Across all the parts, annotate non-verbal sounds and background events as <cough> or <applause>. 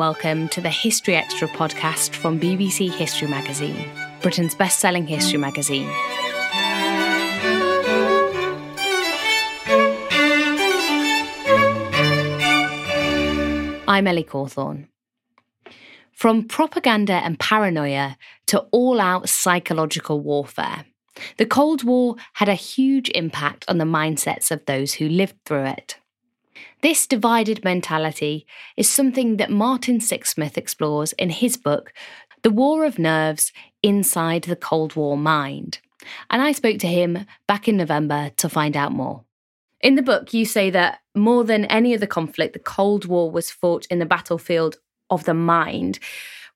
Welcome to the History Extra podcast from BBC History Magazine, Britain's best selling history magazine. I'm Ellie Cawthorne. From propaganda and paranoia to all out psychological warfare, the Cold War had a huge impact on the mindsets of those who lived through it. This divided mentality is something that Martin Sixsmith explores in his book, The War of Nerves Inside the Cold War Mind. And I spoke to him back in November to find out more. In the book, you say that more than any other conflict, the Cold War was fought in the battlefield of the mind.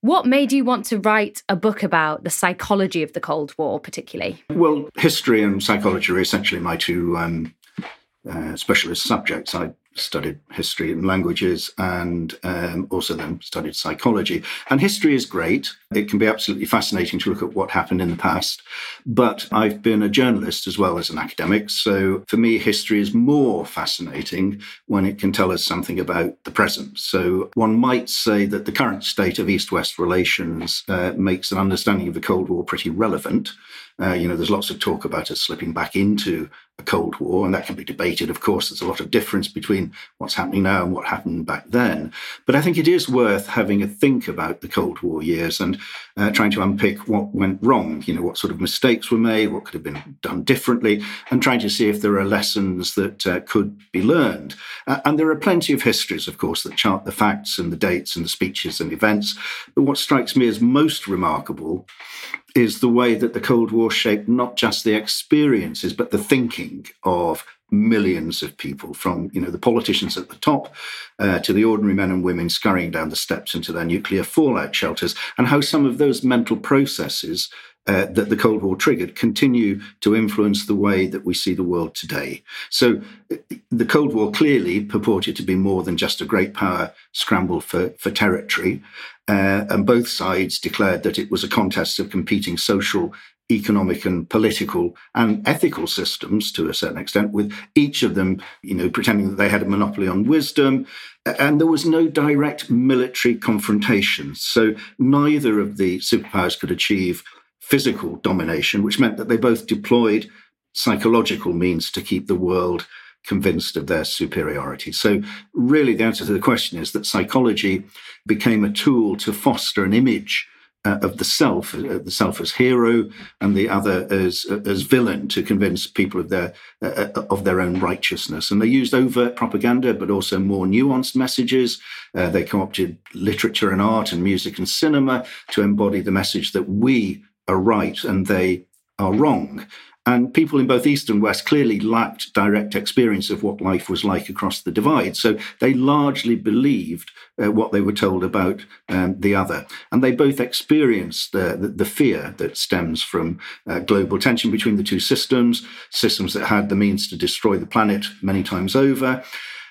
What made you want to write a book about the psychology of the Cold War, particularly? Well, history and psychology are essentially my two um, uh, specialist subjects. I studied history and languages and um, also then studied psychology. And history is great. It can be absolutely fascinating to look at what happened in the past. But I've been a journalist as well as an academic. So for me, history is more fascinating when it can tell us something about the present. So one might say that the current state of East West relations uh, makes an understanding of the Cold War pretty relevant. Uh, you know, there's lots of talk about us slipping back into a Cold War, and that can be debated. Of course, there's a lot of difference between what's happening now and what happened back then. But I think it is worth having a think about the Cold War years and uh, trying to unpick what went wrong, you know, what sort of mistakes were made, what could have been done differently, and trying to see if there are lessons that uh, could be learned. Uh, and there are plenty of histories, of course, that chart the facts and the dates and the speeches and events. But what strikes me as most remarkable is the way that the Cold War shaped not just the experiences, but the thinking of millions of people, from you know the politicians at the top uh, to the ordinary men and women scurrying down the steps into their nuclear fallout shelters, and how some of those mental processes uh, that the Cold War triggered continue to influence the way that we see the world today. So the Cold War clearly purported to be more than just a great power scramble for, for territory. Uh, and both sides declared that it was a contest of competing social economic and political and ethical systems to a certain extent, with each of them, you know, pretending that they had a monopoly on wisdom. And there was no direct military confrontation. So neither of the superpowers could achieve physical domination, which meant that they both deployed psychological means to keep the world convinced of their superiority. So, really, the answer to the question is that psychology became a tool to foster an image uh, of the self, uh, the self as hero, and the other as as villain, to convince people of their uh, uh, of their own righteousness. And they used overt propaganda, but also more nuanced messages. Uh, they co-opted literature and art and music and cinema to embody the message that we are right and they are wrong. And people in both East and West clearly lacked direct experience of what life was like across the divide. So they largely believed uh, what they were told about um, the other. And they both experienced the, the, the fear that stems from uh, global tension between the two systems, systems that had the means to destroy the planet many times over.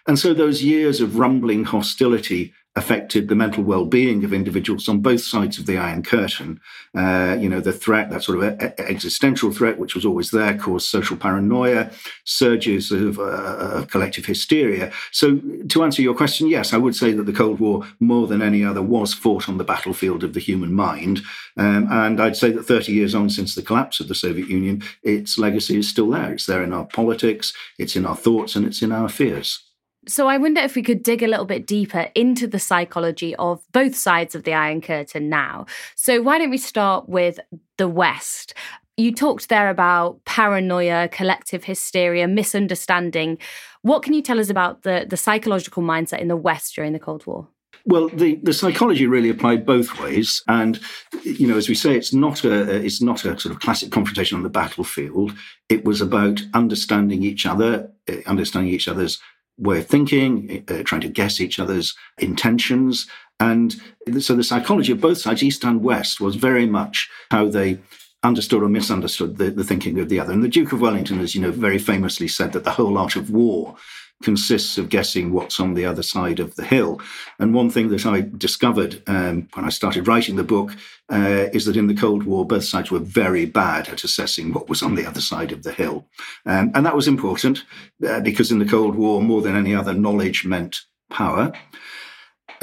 And so those years of rumbling hostility affected the mental well-being of individuals on both sides of the Iron Curtain. Uh, you know, the threat, that sort of a- existential threat, which was always there, caused social paranoia, surges of, uh, of, collective hysteria. So, to answer your question, yes, I would say that the Cold War, more than any other, was fought on the battlefield of the human mind. Um, and I'd say that 30 years on since the collapse of the Soviet Union, its legacy is still there. It's there in our politics, it's in our thoughts, and it's in our fears. So I wonder if we could dig a little bit deeper into the psychology of both sides of the Iron Curtain now. So why don't we start with the West? You talked there about paranoia, collective hysteria, misunderstanding. What can you tell us about the, the psychological mindset in the West during the Cold War? Well, the, the psychology really applied both ways, and you know, as we say, it's not a it's not a sort of classic confrontation on the battlefield. It was about understanding each other, uh, understanding each other's way of thinking, uh, trying to guess each other's intentions. And so the psychology of both sides, East and West, was very much how they understood or misunderstood the, the thinking of the other. And the Duke of Wellington, as you know, very famously said that the whole art of war consists of guessing what's on the other side of the hill. And one thing that I discovered um, when I started writing the book uh, is that in the Cold War, both sides were very bad at assessing what was on the other side of the hill. Um, and that was important uh, because in the Cold War, more than any other, knowledge meant power.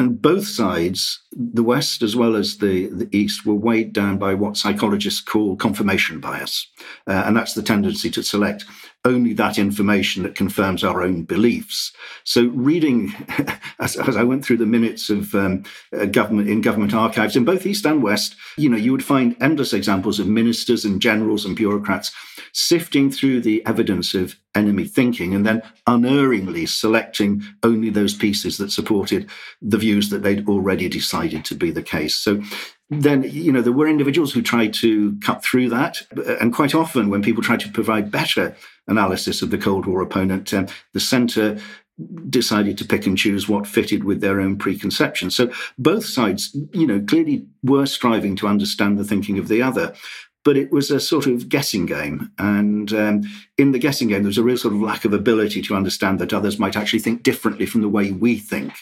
And both sides, the West as well as the, the East, were weighed down by what psychologists call confirmation bias. Uh, and that's the tendency to select only that information that confirms our own beliefs. So, reading <laughs> as, as I went through the minutes of um, uh, government in government archives in both East and West, you know, you would find endless examples of ministers and generals and bureaucrats sifting through the evidence of enemy thinking and then unerringly selecting only those pieces that supported the views that they'd already decided to be the case. So then you know there were individuals who tried to cut through that. And quite often when people tried to provide better analysis of the cold war opponent um, the center decided to pick and choose what fitted with their own preconceptions. So both sides you know clearly were striving to understand the thinking of the other but it was a sort of guessing game. And um, in the guessing game there was a real sort of lack of ability to understand that others might actually think differently from the way we think.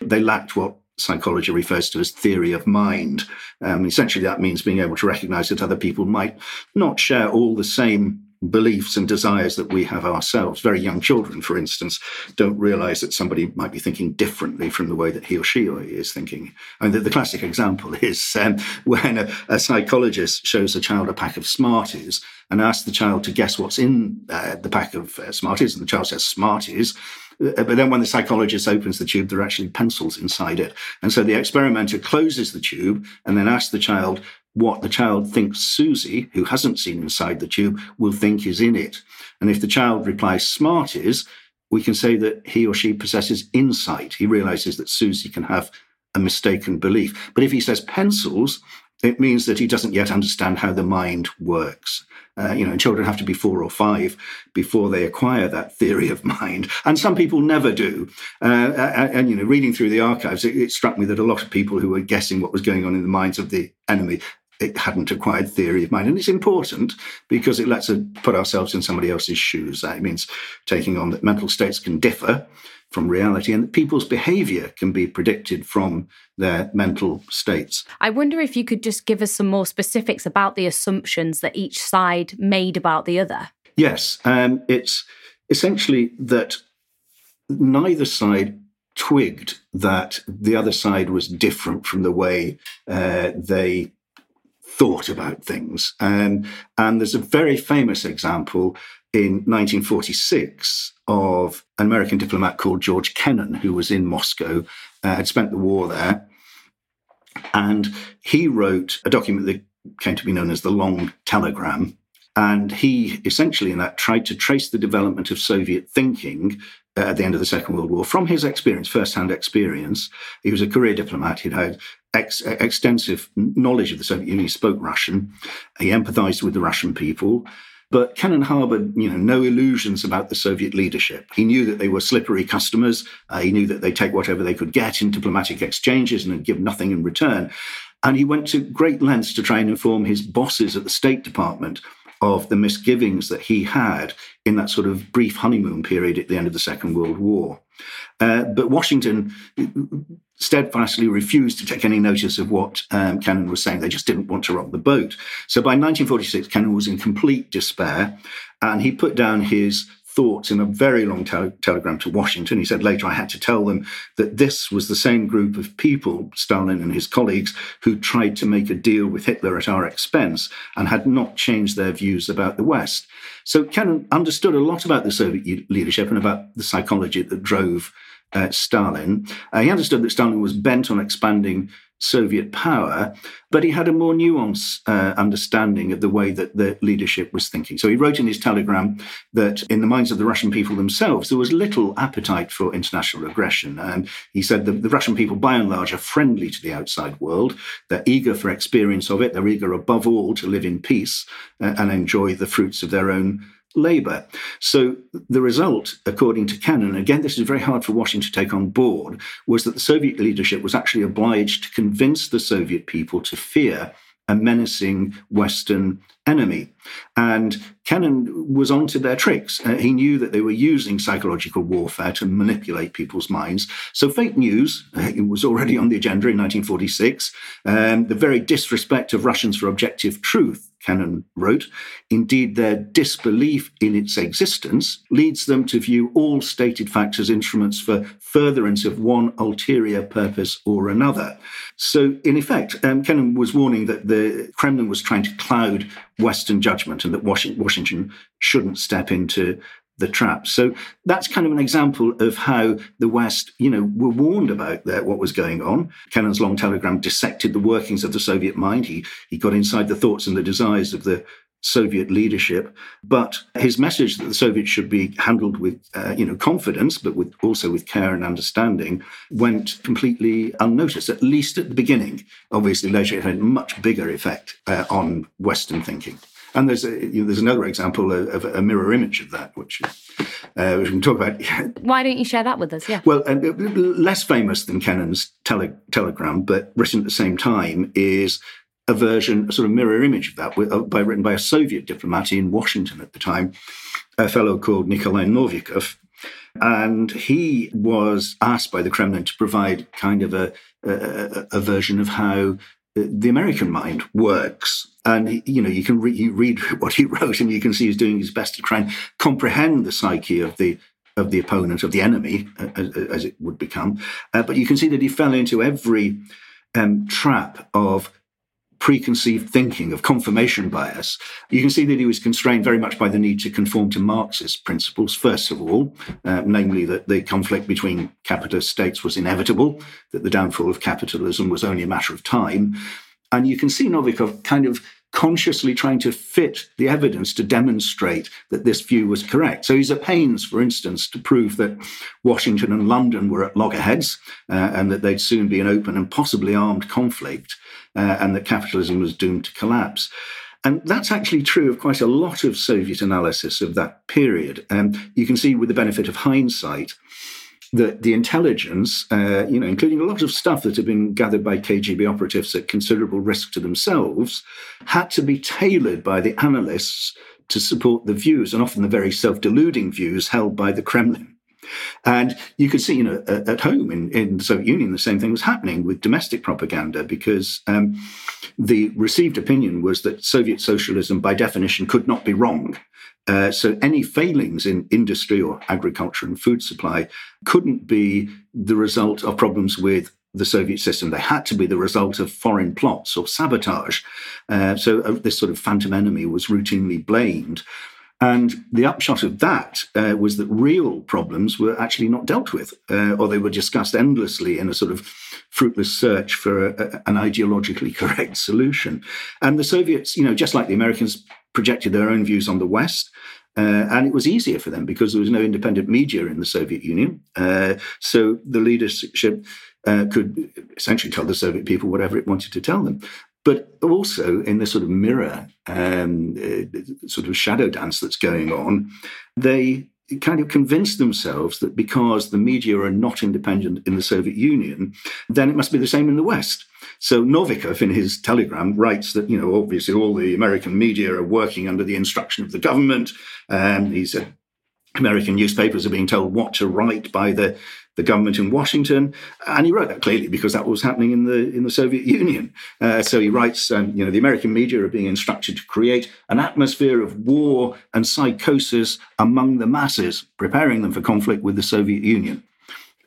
They lacked what psychology refers to as theory of mind. Um, essentially, that means being able to recognize that other people might not share all the same beliefs and desires that we have ourselves. Very young children, for instance, don't realize that somebody might be thinking differently from the way that he or she is thinking. And the, the classic example <laughs> is um, when a, a, psychologist shows a child a pack of Smarties and asks the child to guess what's in uh, the pack of uh, Smarties, and the child says Smarties. Uh, but then when the psychologist opens the tube, there are actually pencils inside it. And so the experimenter closes the tube and then asks the child what the child thinks Susie, who hasn't seen inside the tube, will think is in it. And if the child replies Smarties, we can say that he or she possesses insight. He realizes that Susie can have a mistaken belief. But if he says pencils, it means that he doesn't yet understand how the mind works. Uh, you know, children have to be four or five before they acquire that theory of mind, and some people never do. Uh, and, and, you know, reading through the archives, it, it, struck me that a lot of people who were guessing what was going on in the minds of the enemy it hadn't acquired theory of mind. And it's important because it lets us put ourselves in somebody else's shoes. That means taking on that mental states can differ from reality and that people's behavior can be predicted from their mental states. I wonder if you could just give us some more specifics about the assumptions that each side made about the other. Yes, um, it's essentially that neither side twigged that the other side was different from the way uh, they thought about things. Um, and there's a very famous example in 1946 of an American diplomat called George Kennan, who was in Moscow, uh, had spent the war there. And he wrote a document that came to be known as the Long Telegram. And he essentially, in that, tried to trace the development of Soviet thinking uh, at the end of the Second World War from his experience, first-hand experience. He was a career diplomat. He'd had ex- extensive knowledge of the Soviet Union. He spoke Russian. He empathized with the Russian people. But Kennan harbored, you know, no illusions about the Soviet leadership. He knew that they were slippery customers. Uh, he knew that they'd take whatever they could get in diplomatic exchanges and give nothing in return. And he went to great lengths to try and inform his bosses at the State Department of the misgivings that he had in that sort of brief honeymoon period at the end of the Second World War. Uh, but Washington steadfastly refused to take any notice of what um, Kennan was saying. They just didn't want to rock the boat. So by 1946, Kennan was in complete despair, and he put down his thoughts in a very long te- telegram to Washington. He said later, I had to tell them that this was the same group of people, Stalin and his colleagues, who tried to make a deal with Hitler at our expense and had not changed their views about the West. So Kennan understood a lot about the Soviet leadership and about the psychology that drove uh, Stalin. Uh, he understood that Stalin was bent on expanding Soviet power, but he had a more nuanced uh, understanding of the way that the leadership was thinking. So he wrote in his telegram that in the minds of the Russian people themselves, there was little appetite for international aggression. And he said that the Russian people, by and large, are friendly to the outside world. They're eager for experience of it. They're eager, above all, to live in peace uh, and enjoy the fruits of their own Labour. So the result, according to Kennan, again, this is very hard for Washington to take on board, was that the Soviet leadership was actually obliged to convince the Soviet people to fear a menacing Western enemy. And Kennan was onto their tricks. Uh, he knew that they were using psychological warfare to manipulate people's minds. So fake news uh, was already on the agenda in 1946. Um, the very disrespect of Russians for objective truth Kennan wrote, indeed, their disbelief in its existence leads them to view all stated facts as instruments for furtherance of one ulterior purpose or another. So, in effect, um, Kennan was warning that the Kremlin was trying to cloud Western judgment and that Washington shouldn't step into the trap. So that's kind of an example of how the West, you know, were warned about that, what was going on. Kennan's long telegram dissected the workings of the Soviet mind. He, he got inside the thoughts and the desires of the Soviet leadership, but his message that the Soviets should be handled with, uh, you know, confidence, but with also with care and understanding, went completely unnoticed. At least at the beginning. Obviously, later it had a much bigger effect uh, on Western thinking. And there's a, you know, there's another example of, a mirror image of that, which, uh, which we can talk about. <laughs> Why don't you share that with us? Yeah. Well, uh, less famous than Kennan's tele- telegram, but written at the same time, is a version, a sort of mirror image of that, with, uh, by written by a Soviet diplomat in Washington at the time, a fellow called Nikolai Novikov. And he was asked by the Kremlin to provide kind of a, a, a version of how the American mind works. And, you know, you can re- you read <laughs> what he wrote and you can see he's doing his best to try and comprehend the psyche of the of the opponent, of the enemy, as, as it would become. Uh, but you can see that he fell into every um, trap of preconceived thinking, of confirmation bias, you can see that he was constrained very much by the need to conform to Marxist principles, first of all, uh, namely that the conflict between capitalist states was inevitable, that the downfall of capitalism was only a matter of time. And you can see Novikov kind of consciously trying to fit the evidence to demonstrate that this view was correct. So he's at pains, for instance, to prove that Washington and London were at loggerheads uh, and that they'd soon be an open and possibly armed conflict uh, and that capitalism was doomed to collapse. And that's actually true of quite a lot of Soviet analysis of that period. And um, you can see with the benefit of hindsight that the intelligence, uh, you know, including a lot of stuff that had been gathered by KGB operatives at considerable risk to themselves, had to be tailored by the analysts to support the views, and often the very self deluding views held by the Kremlin. And you could see, you know, at home in, in the Soviet Union, the same thing was happening with domestic propaganda because um, the received opinion was that Soviet socialism, by definition, could not be wrong. Uh, so any failings in industry or agriculture and food supply couldn't be the result of problems with the Soviet system. They had to be the result of foreign plots or sabotage. Uh, so uh, this sort of phantom enemy was routinely blamed. And the upshot of that uh, was that real problems were actually not dealt with, uh, or they were discussed endlessly in a sort of fruitless search for a, a, an ideologically <laughs> correct solution. And the Soviets, you know, just like the Americans, projected their own views on the West. Uh, and it was easier for them because there was no independent media in the Soviet Union. Uh, so the leadership uh, could essentially tell the Soviet people whatever it wanted to tell them. But also in the sort of mirror, um, uh, sort of shadow dance that's going on, they kind of convince themselves that because the media are not independent in the Soviet Union, then it must be the same in the West. So Novikov, in his telegram, writes that you know obviously all the American media are working under the instruction of the government. said American newspapers are being told what to write by the the government in Washington, and he wrote that clearly because that was happening in the in the Soviet <laughs> Union. Uh, so he writes, um, you know, the American media are being instructed to create an atmosphere of war and psychosis among the masses, preparing them for conflict with the Soviet Union.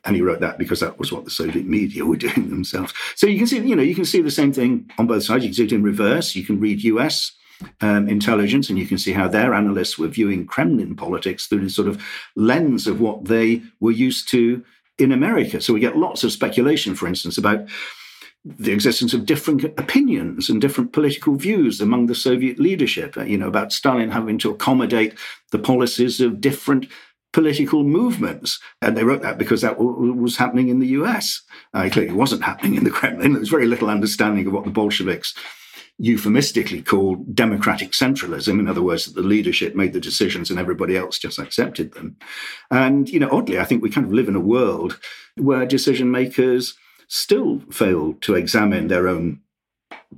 And he wrote that because that was what the Soviet media were <laughs> doing themselves. So you can see, you know, you can see the same thing on both sides. You can see it in reverse. You can read US um, intelligence, and you can see how their analysts were viewing Kremlin politics through the sort of lens of what they were used to in America. So we get lots of speculation, for instance, about the existence of different opinions and different political views among the Soviet leadership, you know, about Stalin having to accommodate the policies of different political movements. And they wrote that because that w- was happening in the US. Uh, clearly, wasn't happening in the Kremlin. There was very little understanding of what the Bolsheviks euphemistically called democratic centralism. In other words, that the leadership made the decisions and everybody else just accepted them. And, you know, oddly, I think we kind of live in a world where decision makers still fail to examine their own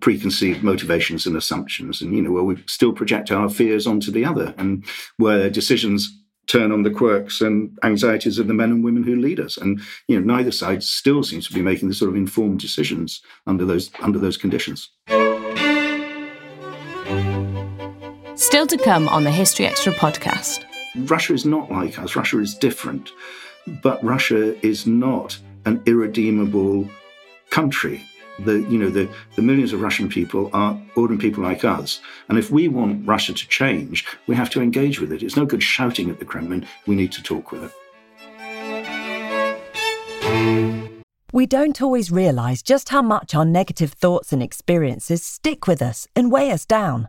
preconceived motivations and assumptions and you know where we still project our fears onto the other and where decisions turn on the quirks and anxieties of the men and women who lead us and you know neither side still seems to be making the sort of informed decisions under those under those conditions Still to come on the History Extra podcast. Russia is not like us. Russia is different. But Russia is not an irredeemable country. The, you know, the, the millions of Russian people are ordinary people like us. And if we want Russia to change, we have to engage with it. It's no good shouting at the Kremlin. We need to talk with it. We don't always realise just how much our negative thoughts and experiences stick with us and weigh us down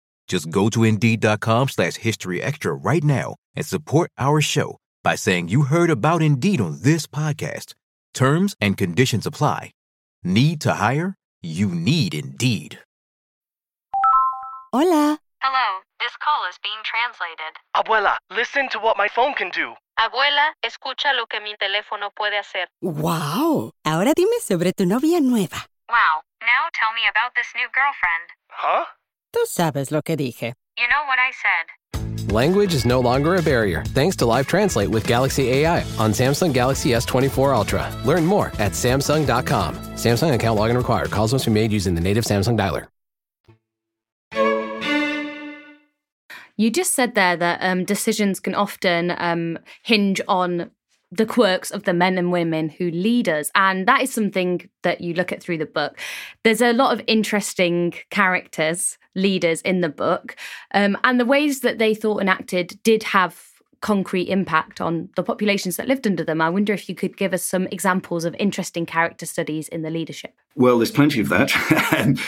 Just go to Indeed.com slash History Extra right now and support our show by saying you heard about Indeed on this podcast. Terms and conditions apply. Need to hire? You need Indeed. Hola. Hello, this call is being translated. Abuela, listen to what my phone can do. Abuela, escucha lo que mi teléfono puede hacer. ¡Wow! Ahora dime sobre tu novia nueva. Wow, now tell me about this new girlfriend. Huh? Tú sabes lo que dije. You know what I said. Language is no longer a barrier thanks to Live Translate with Galaxy AI on Samsung Galaxy S24 Ultra. Learn more at Samsung.com. Samsung account login required. Calls must be made using the native Samsung dialer. You just said there that um, decisions can often um, hinge on the quirks of the men and women who lead us. And that is something that you look at through the book. There's a lot of interesting characters, leaders in the book. Um, and the ways that they thought and acted did have concrete impact on the populations that lived under them. I wonder if you could give us some examples of interesting character studies in the leadership. Well, there's plenty of that.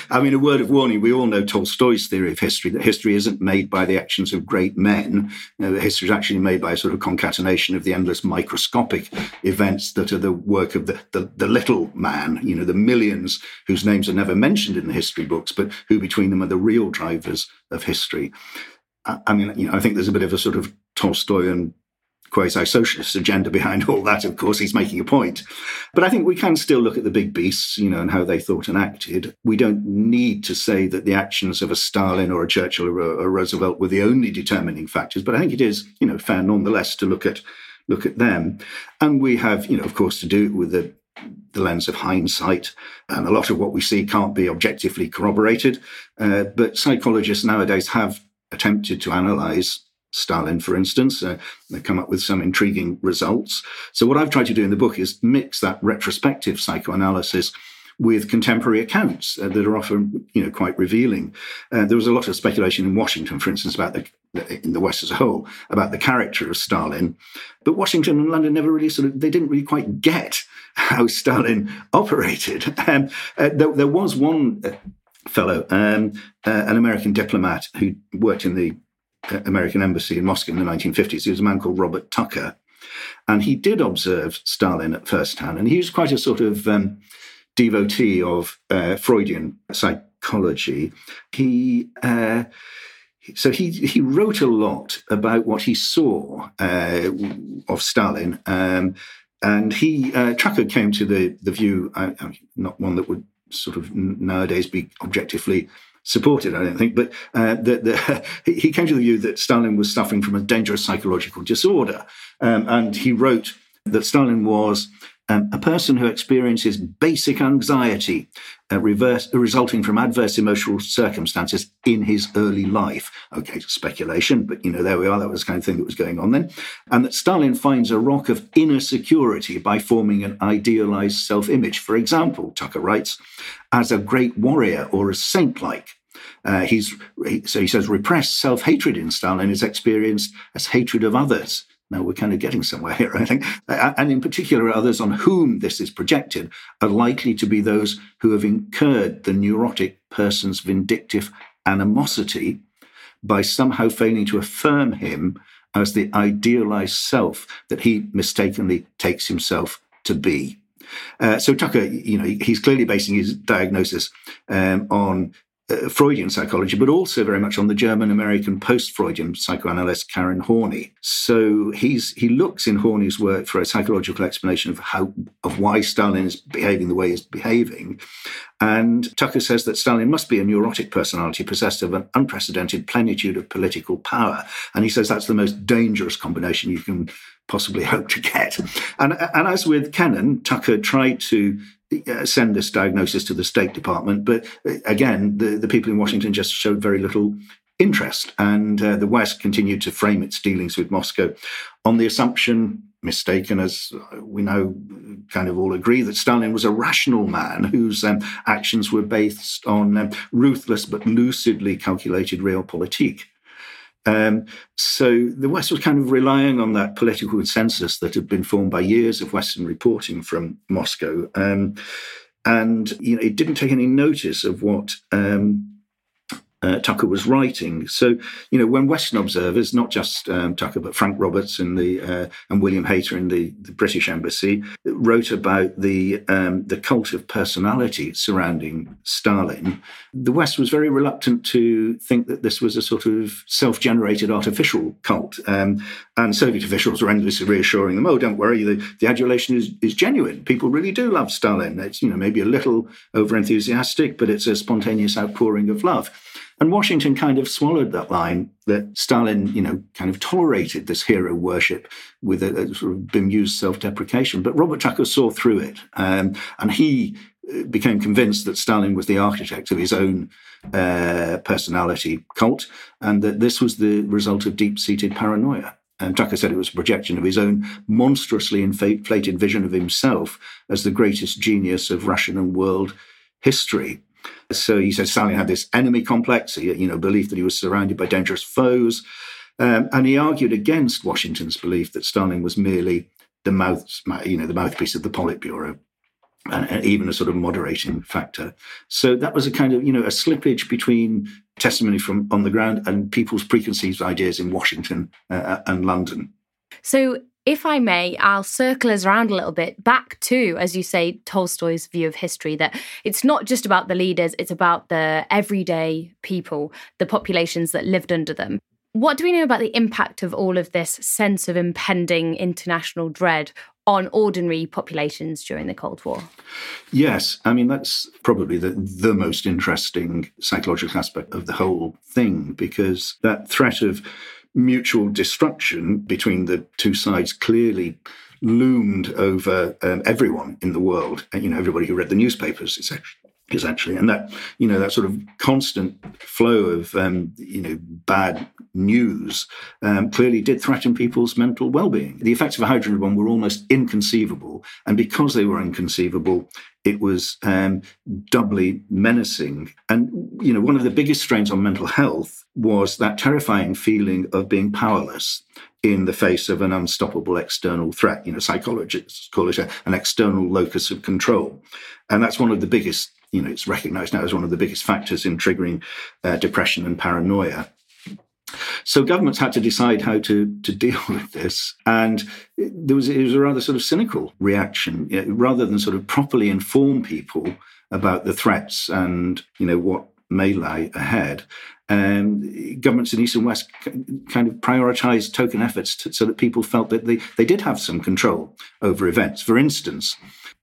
<laughs> I mean, a word of warning we all know Tolstoy's theory of history that history isn't made by the actions of great men. You know, history is actually made by a sort of concatenation of the endless microscopic events that are the work of the, the, the little man, you know, the millions whose names are never mentioned in the history books, but who between them are the real drivers of history. I mean, you know, I think there's a bit of a sort of Tolstoyan quasi-socialist agenda behind all that. Of course, he's making a point, but I think we can still look at the big beasts, you know, and how they thought and acted. We don't need to say that the actions of a Stalin or a Churchill or a, Roosevelt were the only determining factors, but I think it is, you know, fair nonetheless to look at look at them, and we have, you know, of course, to do it with the the lens of hindsight, and a lot of what we see can't be objectively corroborated. Uh, but psychologists nowadays have attempted to analyze Stalin, for instance. Uh, they come up with some intriguing results. So, what I've tried to do in the book is mix that retrospective psychoanalysis with contemporary accounts uh, that are often, you know, quite revealing. Uh, there was a lot of speculation in Washington, for instance, about the in the West as a whole about the character of Stalin, but Washington and London never really sort of they didn't really quite get <laughs> how Stalin operated. <laughs> Um, uh, there, there, was one uh, fellow, um, uh, an American diplomat who worked in the American embassy in Moscow in the 1950s. He was a man called Robert Tucker. And he did observe Stalin at first hand. And he was quite a sort of um, devotee of uh, Freudian psychology. He. Uh, so he he wrote a lot about what he saw uh, of Stalin, um, and he uh, Tucker came to the the view, uh, not one that would sort of nowadays be objectively supported, I don't think, but uh, <laughs> he came to the view that Stalin was suffering from a dangerous psychological disorder. Um, and he wrote that Stalin was um, a person who experiences basic anxiety uh, reverse, resulting from adverse emotional circumstances in his early life. Okay, speculation, but you know, there we are. That was the kind of thing that was going on then. And that Stalin finds a rock of inner security by forming an idealized self image. For example, Tucker writes, as a great warrior or as saint like. Uh, he's so he says repressed self hatred in Stalin is experienced as hatred of others. Now we're kind of getting somewhere here, <laughs> I think. And in particular, others on whom this is projected are likely to be those who have incurred the neurotic person's vindictive animosity by somehow failing to affirm him as the idealized self that he mistakenly takes himself to be. Uh, so Tucker, you know, he's clearly basing his diagnosis um, on uh, Freudian psychology, but also very much on the German American post Freudian psychoanalyst Karen Horney. So he's he looks in Horney's work for a psychological explanation of how of why Stalin is behaving the way he's behaving. And Tucker says that Stalin must be a neurotic personality possessed of an unprecedented plenitude of political power. And he says that's the most dangerous combination you can possibly <laughs> hope to get. And, and as with Kennan, Tucker tried to uh, send this diagnosis to the State Department. But uh, again, the, the people in Washington just showed very little interest. And uh, the West continued to frame its dealings with Moscow on the assumption, mistaken as we now kind of all agree, that Stalin was a rational man whose um, actions were based on um, ruthless but lucidly calculated realpolitik. Um, so the West was kind of relying on that political consensus that had been formed by years of Western reporting from Moscow. Um, and you know, it didn't take any notice of what um, uh, Tucker was writing. So, you know, when Western observers, not just um, Tucker, but Frank Roberts and the uh, and William Hayter in the, the British Embassy, wrote about the um, the cult of personality surrounding Stalin, the West was very reluctant to think that this was a sort of self-generated artificial cult. Um, and Soviet officials were endlessly reassuring them, "Oh, don't worry, the, the adulation is, is genuine. People really do love Stalin. It's you know maybe a little over enthusiastic, but it's a spontaneous outpouring of love." And Washington kind of swallowed that line that Stalin, you know, kind of tolerated this hero worship with a, a sort of bemused self deprecation. But Robert Tucker saw through it. Um, and he uh, became convinced that Stalin was the architect of his own uh, personality cult and that this was the result of deep seated paranoia. And Tucker said it was a projection of his own monstrously inflated vision of himself as the greatest genius of Russian and world history. So he said Stalin had this enemy complex, you know, belief that he was surrounded by dangerous foes. Um, and he argued against Washington's belief that Stalin was merely the mouth, you know, the mouthpiece of the Politburo, and even a sort of moderating factor. So that was a kind of, you know, a slippage between testimony from on the ground and people's preconceived ideas in Washington uh, and London. So if I may, I'll circle us around a little bit back to, as you say, Tolstoy's view of history that it's not just about the leaders, it's about the everyday people, the populations that lived under them. What do we know about the impact of all of this sense of impending international dread on ordinary populations during the Cold War? Yes, I mean, that's probably the, the most interesting psychological aspect of the whole thing because that threat of mutual destruction between the two sides clearly loomed over um, everyone in the world. You know, everybody who read the newspapers, essentially, and that you know that sort of constant flow of um, you know bad news um, clearly did threaten people's mental well-being. The effects of a hydrogen bomb were almost inconceivable, and because they were inconceivable, it was um, doubly menacing. And you know, one of the biggest strains on mental health was that terrifying feeling of being powerless in the face of an unstoppable external threat. You know, psychologists call it a, an external locus of control, and that's one of the biggest you know, it's recognized now as one of the biggest factors in triggering uh, depression and paranoia. So governments had to decide how to to deal <laughs> with this, and there was it was a rather sort of cynical reaction. Rather than sort of properly inform people about the threats and you know what may lie ahead, um, governments in East and West kind of prioritized token efforts to, so that people felt that they, they did have some control over events. For instance,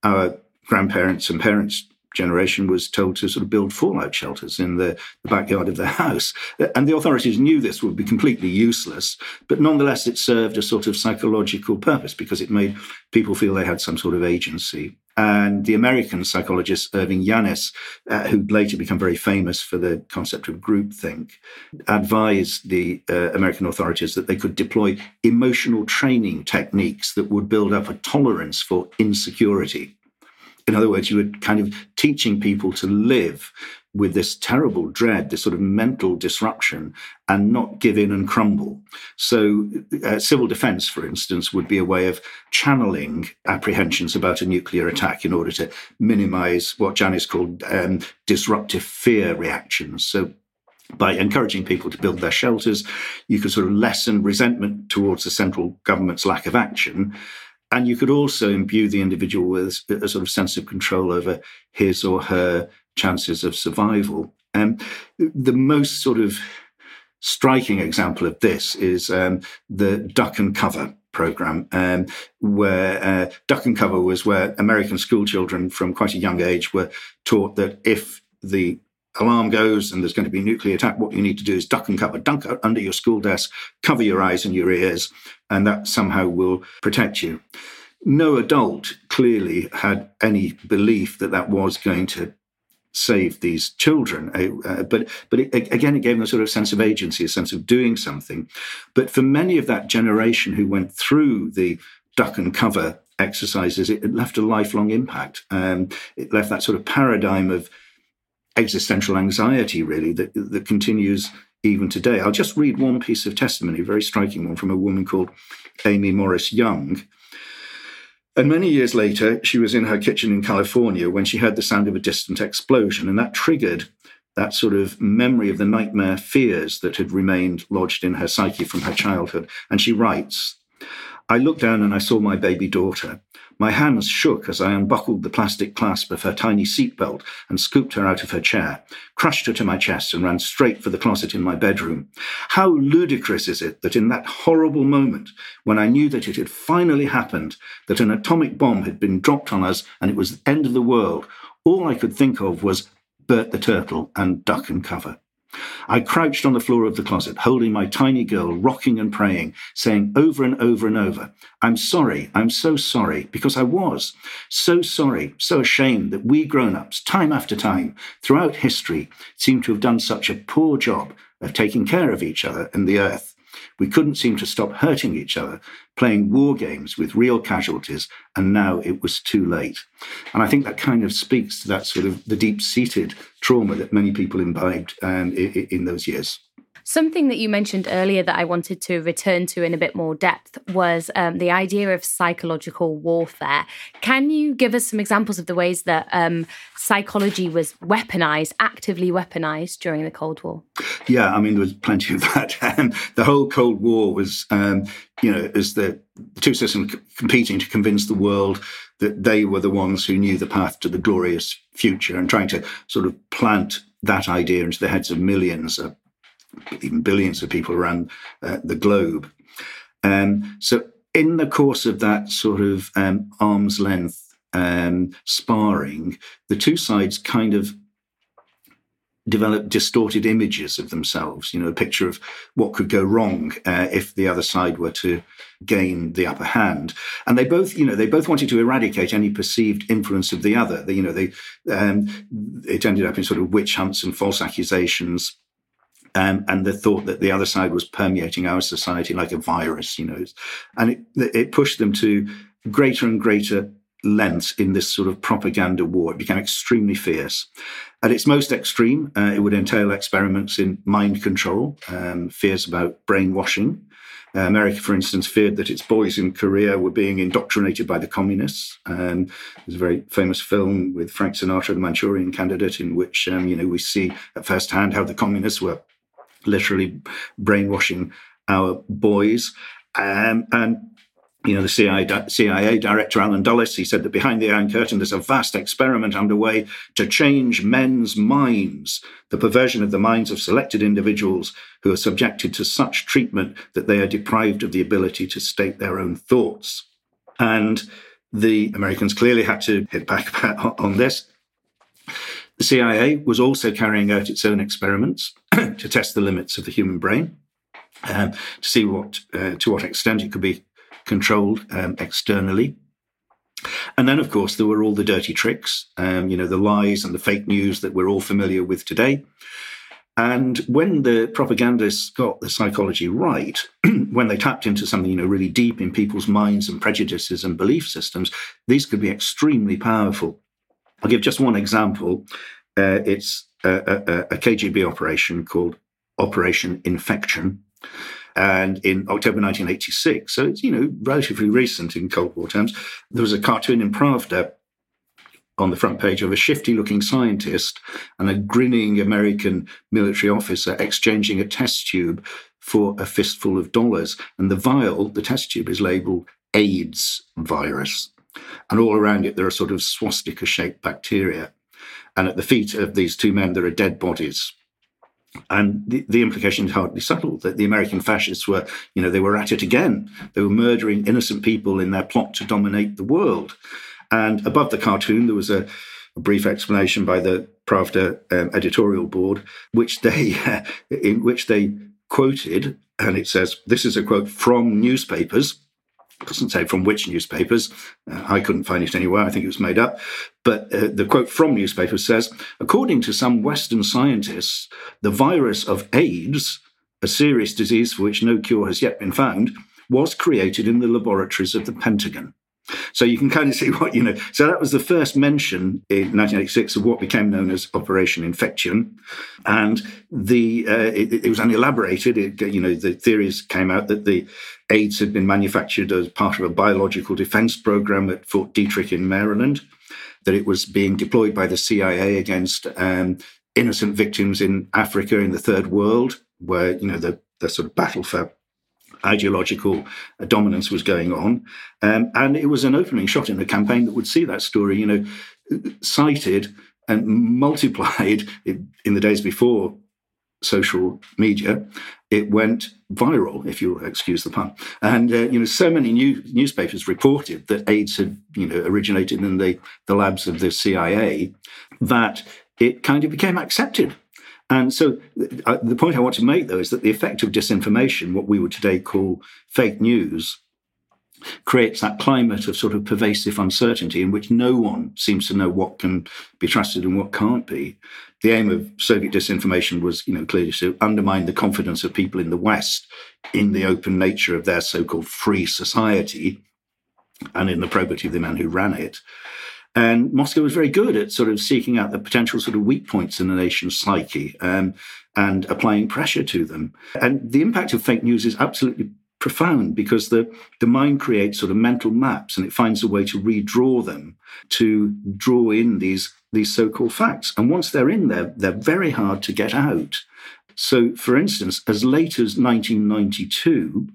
our grandparents and parents generation was told to sort of build fallout shelters in the, the, backyard of their house. And the authorities knew this would be completely useless, but nonetheless, it served a sort of psychological purpose because it made people feel they had some sort of agency. And the American psychologist Irving Janis, uh, who later became very famous for the concept of groupthink, advised the uh, American authorities that they could deploy emotional training techniques that would build up a tolerance for insecurity in other words, you were kind of teaching people to live with this terrible dread, this sort of mental disruption, and not give in and crumble. So, uh, civil defense, for instance, would be a way of channeling apprehensions about a nuclear attack in order to minimize what Janis called um, disruptive fear reactions. So, by encouraging people to build their shelters, you could sort of lessen resentment towards the central government's lack of action and you could also imbue the individual with a sort of sense of control over his or her chances of survival. And the most sort of striking example of this is um, the duck and cover program, um, where uh, duck and cover was where American school children from quite a young age were taught that if the alarm goes and there's going to be a nuclear attack, what you need to do is duck and cover, dunk under your school desk, cover your eyes and your ears, and that somehow will protect you. No adult clearly had any belief that that was going to save these children. Uh, uh but but it, again, it gave them a sort of sense of agency, a sense of doing something. But for many of that generation who went through the duck and cover exercises, it, it left a lifelong impact. Um, it left that sort of paradigm of existential anxiety, really, that, that continues even today. I'll just read one piece of testimony, a very striking one from a woman called Amy Morris Young. And many years later, she was in her kitchen in California when she heard the sound of a distant explosion, and that triggered that sort of memory of the nightmare fears that had remained lodged in her psyche from her childhood. And she writes, I looked down and I saw my baby daughter. My hands shook as I unbuckled the plastic clasp of her tiny seatbelt and scooped her out of her chair, crushed her to my chest, and ran straight for the closet in my bedroom. How ludicrous is it that in that horrible moment, when I knew that it had finally happened, that an atomic bomb had been dropped on us and it was the end of the world, all I could think of was Bert the Turtle and duck and cover. I crouched on the floor of the closet, holding my tiny girl, rocking and praying, saying over and over and over, I'm sorry, I'm so sorry, because I was so sorry, so ashamed that we grown ups, time after time, throughout history, seem to have done such a poor job of taking care of each other and the earth. We couldn't seem to stop hurting each other, playing war games with real casualties, and now it was too late. And I think that kind of speaks to that sort of the deep seated trauma that many people imbibed um, in, in those years. Something that you mentioned earlier that I wanted to return to in a bit more depth was um, the idea of psychological warfare. Can you give us some examples of the ways that um, psychology was weaponized, actively weaponized during the Cold War? Yeah, I mean, there was plenty of that. <laughs> Um, the whole Cold War was, um, you know, as the two systems competing to convince the world that they were the ones who knew the path to the glorious future and trying to sort of plant that idea into the heads of millions, uh, even billions of people around uh, the globe. Um, so, in the course of that sort of um, arm's length um, sparring, the two sides kind of develop distorted images of themselves, you know, a picture of what could go wrong uh, if the other side were to gain the upper hand. And they both, you know, they both wanted to eradicate any perceived influence of the other. They, you know, they, um, it ended up in sort of witch hunts and false accusations. Um, and the thought that the other side was permeating our society like a virus, you know, and it, it pushed them to greater and greater lengths in this sort of propaganda war. It became extremely fierce. At its most extreme, uh, it would entail experiments in mind control, um, fears about brainwashing. Uh, America, for instance, feared that its boys in Korea were being indoctrinated by the communists. Um, there's a very famous film with Frank Sinatra, The Manchurian Candidate, in which um, you know we see at first hand how the communists were literally brainwashing our boys. Um, and you know, the CIA, CIA, director Allen Dulles, he said that behind the Iron Curtain, there's a vast experiment underway to change men's minds, the perversion of the minds of selected individuals who are subjected to such treatment that they are deprived of the ability to state their own thoughts. And the Americans clearly had to hit back <laughs> on this. The CIA was also carrying out its own experiments <clears throat> to test the limits of the human brain, um, to see what, uh, to what extent it could be controlled um, externally. And then, of course, there were all the dirty tricks, um, you know, the lies and the fake news that we're all familiar with today. And when the propagandists got the psychology right, <clears throat> when they tapped into something, you know, really deep in people's minds and prejudices and belief systems, these could be extremely powerful. I'll give just one example. Uh, it's a, a, a, KGB operation called Operation Infection. And in October 1986, so it's, you know, relatively recent in Cold War terms, there was a cartoon in Pravda on the front page of a shifty looking scientist and a grinning American military officer exchanging a test tube for a fistful of dollars. And the vial, the test tube, is labeled AIDS virus. And all around it, there are sort of swastika shaped bacteria. And at the feet of these two men, there are dead bodies. And the, the implication is hardly subtle that the American fascists were, you know, they were at it again. They were murdering innocent people in their plot to dominate the world. And above the cartoon, there was a, a brief explanation by the Pravda um, editorial board, which they, <laughs> in which they quoted, and it says, "This is a quote from newspapers." Doesn't say from which newspapers. Uh, I couldn't find it anywhere. I think it was made up. But uh, the quote from newspapers says According to some Western scientists, the virus of AIDS, a serious disease for which no cure has yet been found, was created in the laboratories of the Pentagon. So you can kind of <laughs> see what, you know. So that was the first mention in 1986 of what became known as Operation Infection. And the uh, it, it, was only elaborated. It, you know, the theories came out that the AIDS had been manufactured as part of a biological defense program at Fort Detrick in Maryland, that it was being deployed by the CIA against um, innocent victims in Africa, in the third world, where, you know, the, the sort of battle for ideological dominance was going on. Um, and it was an opening shot in a campaign that would see that story, you know, cited and multiplied <laughs> in the days before social media. It went viral, if you'll excuse the pun. And, uh, you know, so many new, newspapers reported that AIDS had, you know, originated in the, the labs of the CIA that it kind of became accepted and so uh, the point I want to make, though, is that the effect of disinformation, what we would today call fake news, creates that climate of sort of pervasive uncertainty in which no one seems to know what can be trusted and what can't be. The aim of Soviet disinformation was, you know, clearly to undermine the confidence of people in the West in the open nature of their so-called free society and in the probity of the man who ran it. And Moscow was very good at sort of seeking out the potential sort of weak points in the nation's psyche um, and applying pressure to them. And the impact of fake news is absolutely profound because the, the mind creates sort of mental maps and it finds a way to redraw them to draw in these, these so-called facts. And once they're in there, they're very hard to get out. So, for instance, as late as 1992,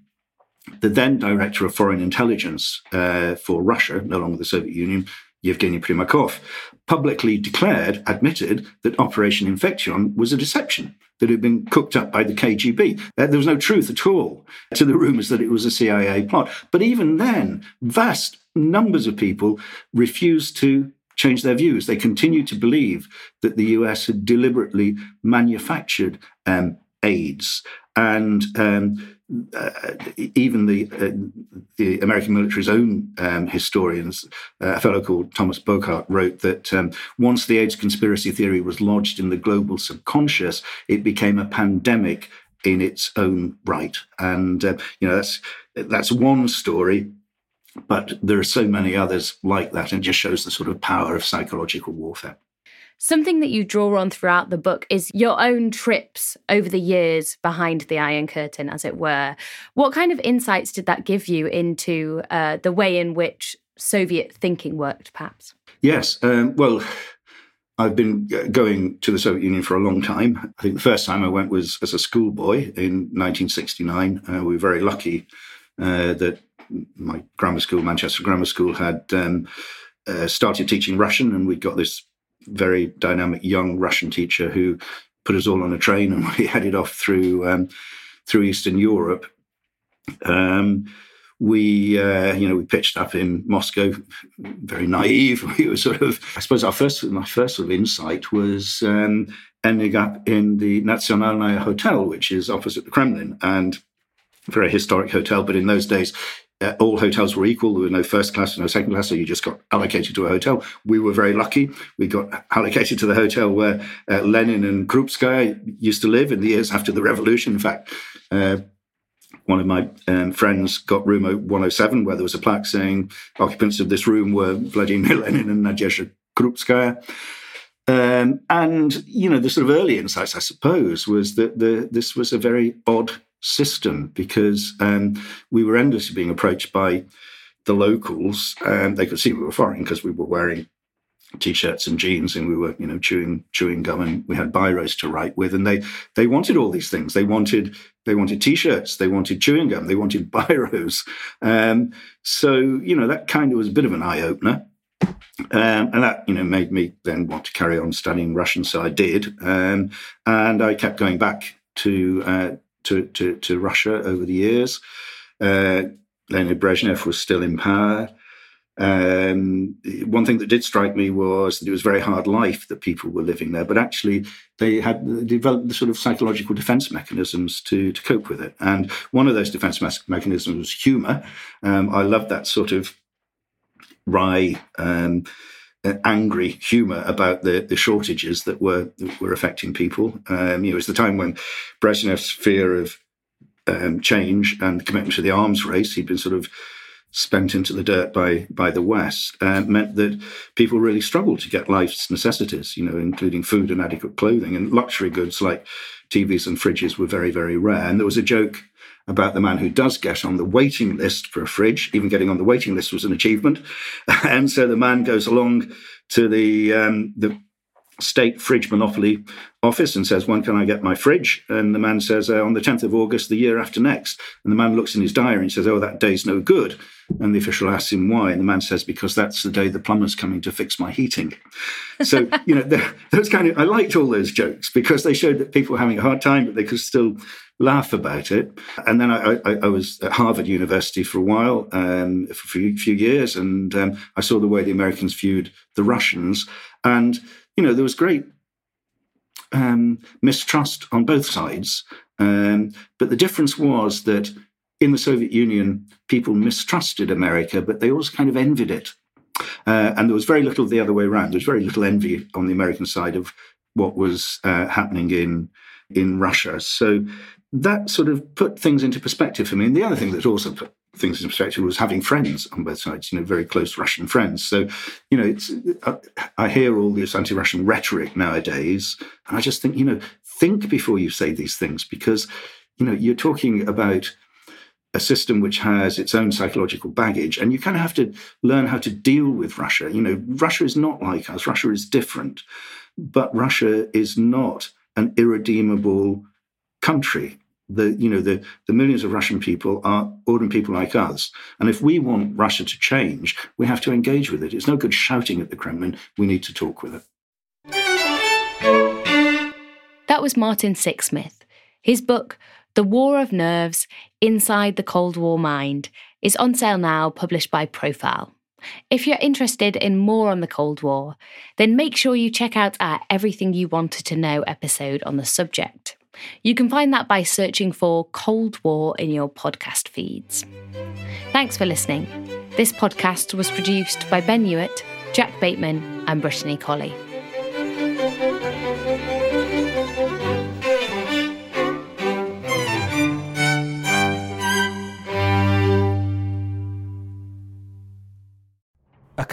the then director of foreign intelligence uh, for Russia, no longer the Soviet Union, Yevgeny Primakov, publicly declared, admitted that Operation Infection was a deception, that had been cooked up by the KGB. There was no truth at all to the rumors that it was a CIA plot. But even then, vast numbers of people refused to change their views. They continued to believe that the US had deliberately manufactured um, AIDS and um, uh, even the uh, the American military's own um, historians, uh, a fellow called Thomas Boghardt, wrote that um, once the AIDS conspiracy theory was lodged in the global subconscious, it became a pandemic in its own right. And uh, you know that's that's one story. But there are so many others like that, and just shows the sort of power of psychological warfare. Something that you draw on throughout the book is your own trips over the years behind the Iron Curtain, as it were. What kind of insights did that give you into uh, the way in which Soviet thinking worked, perhaps? Yes. Um, well, I've been going to the Soviet Union for a long time. I think the first time I went was as a schoolboy in 1969. Uh, we were very lucky uh, that my grammar school, Manchester Grammar School, had um, uh, started teaching Russian, and we got this very dynamic young Russian teacher who put us all on a train and <laughs> we headed off through um, through Eastern Europe. Um, we, uh, you know, we pitched up in Moscow, very naive. <laughs> We were sort of, I suppose, our first, my first sort of insight was um, ending up in the Nationalnaya Hotel, which is opposite the Kremlin, and very historic hotel. But in those days, uh, all hotels were equal. There were no first class, no second class, so you just got allocated to a hotel. We were very lucky. We got allocated to the hotel where uh, Lenin and Krupskaya used to live in the years after the revolution. In fact, uh, one of my um, friends got room 107, where there was a plaque saying occupants of this room were Vladimir <laughs> Lenin and Nadezhda Krupskaya. Um, and you know, the sort of early insights, I suppose, was that the, this was a very odd system because um, we were endlessly being approached by the locals, and they could see we were foreign because we were wearing t-shirts and jeans and we were you know chewing chewing gum and we had biros to write with and they they wanted all these things. They wanted they wanted t-shirts they wanted chewing gum they wanted <laughs> biros. Um, so you know that kind of was a bit of an eye-opener. Um, and that you know made me then want to carry on studying russian. So i did um, and i kept going back to uh, to, to, to Russia over the years. Uh, Leonid Brezhnev was still in power. Um, one thing that did strike me was that it was very hard life that people were living there, but actually they had developed the sort of psychological defense mechanisms to, to cope with it. And one of those defense mechanisms was humor. Um, I loved that sort of wry, um, angry humour about the, the shortages that were that were affecting people. Um, you know, it was the time when Brezhnev's fear of um, change and commitment to the arms race, he'd been sort of spent into the dirt by by the West, uh, meant that people really struggled to get life's necessities, you know, including food and adequate clothing, and luxury goods like TVs and fridges were very very rare. And there was a joke about the man who does get on the waiting list for a fridge. Even getting on the waiting list was an achievement. <laughs> and so the man goes along to the um, the state fridge monopoly office and says, When can I get my fridge? And the man says, uh, On the 10th of August, the year after next. And the man looks in his diary and says, Oh, that day's no good. And the official asks him why. And the man says, Because that's the day the plumber's coming to fix my heating. So, <laughs> you know, those kind of, I liked all those jokes because they showed that people were having a hard time, but they could still laugh about it. And then I, I, I was at Harvard University for a while, um, for a few years, and um, I saw the way the Americans viewed the Russians. And, you know, there was great um, mistrust on both sides. Um, but the difference was that in the Soviet Union, people mistrusted America, but they also kind of envied it. Uh, and there was very little the other way around. There was very little envy on the American side of what was uh, happening in in Russia. So that sort of put things into perspective for me. And the other thing that also put things in perspective was having friends on both sides, you know, very close Russian friends. So, you know, it's, uh, I hear all this anti Russian rhetoric nowadays, and I just think, you know, think before you say these things because, you know, you're talking about a system which has its own psychological baggage, and you kind of have to learn how to deal with Russia. You know, Russia is not like us, Russia is different, but Russia is not an irredeemable country the you know the the millions of Russian people are ordinary people like us, and if we want Russia to change, we have to engage with it. It's no good shouting at the Kremlin. We need to talk with it. That was Martin Sixsmith. His book, The War of Nerves: Inside the Cold War Mind, is on sale now, published by Profile. If you're interested in more on the Cold War, then make sure you check out our Everything You Wanted to Know episode on the subject. You can find that by searching for Cold War in your podcast feeds. Thanks for listening. This podcast was produced by Ben Hewitt, Jack Bateman, and Brittany Colley.